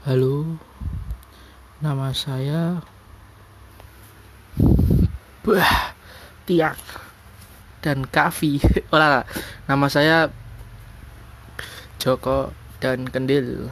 Halo, nama saya Bah, Tiak dan Kavi. Olah, nama saya Joko dan Kendil.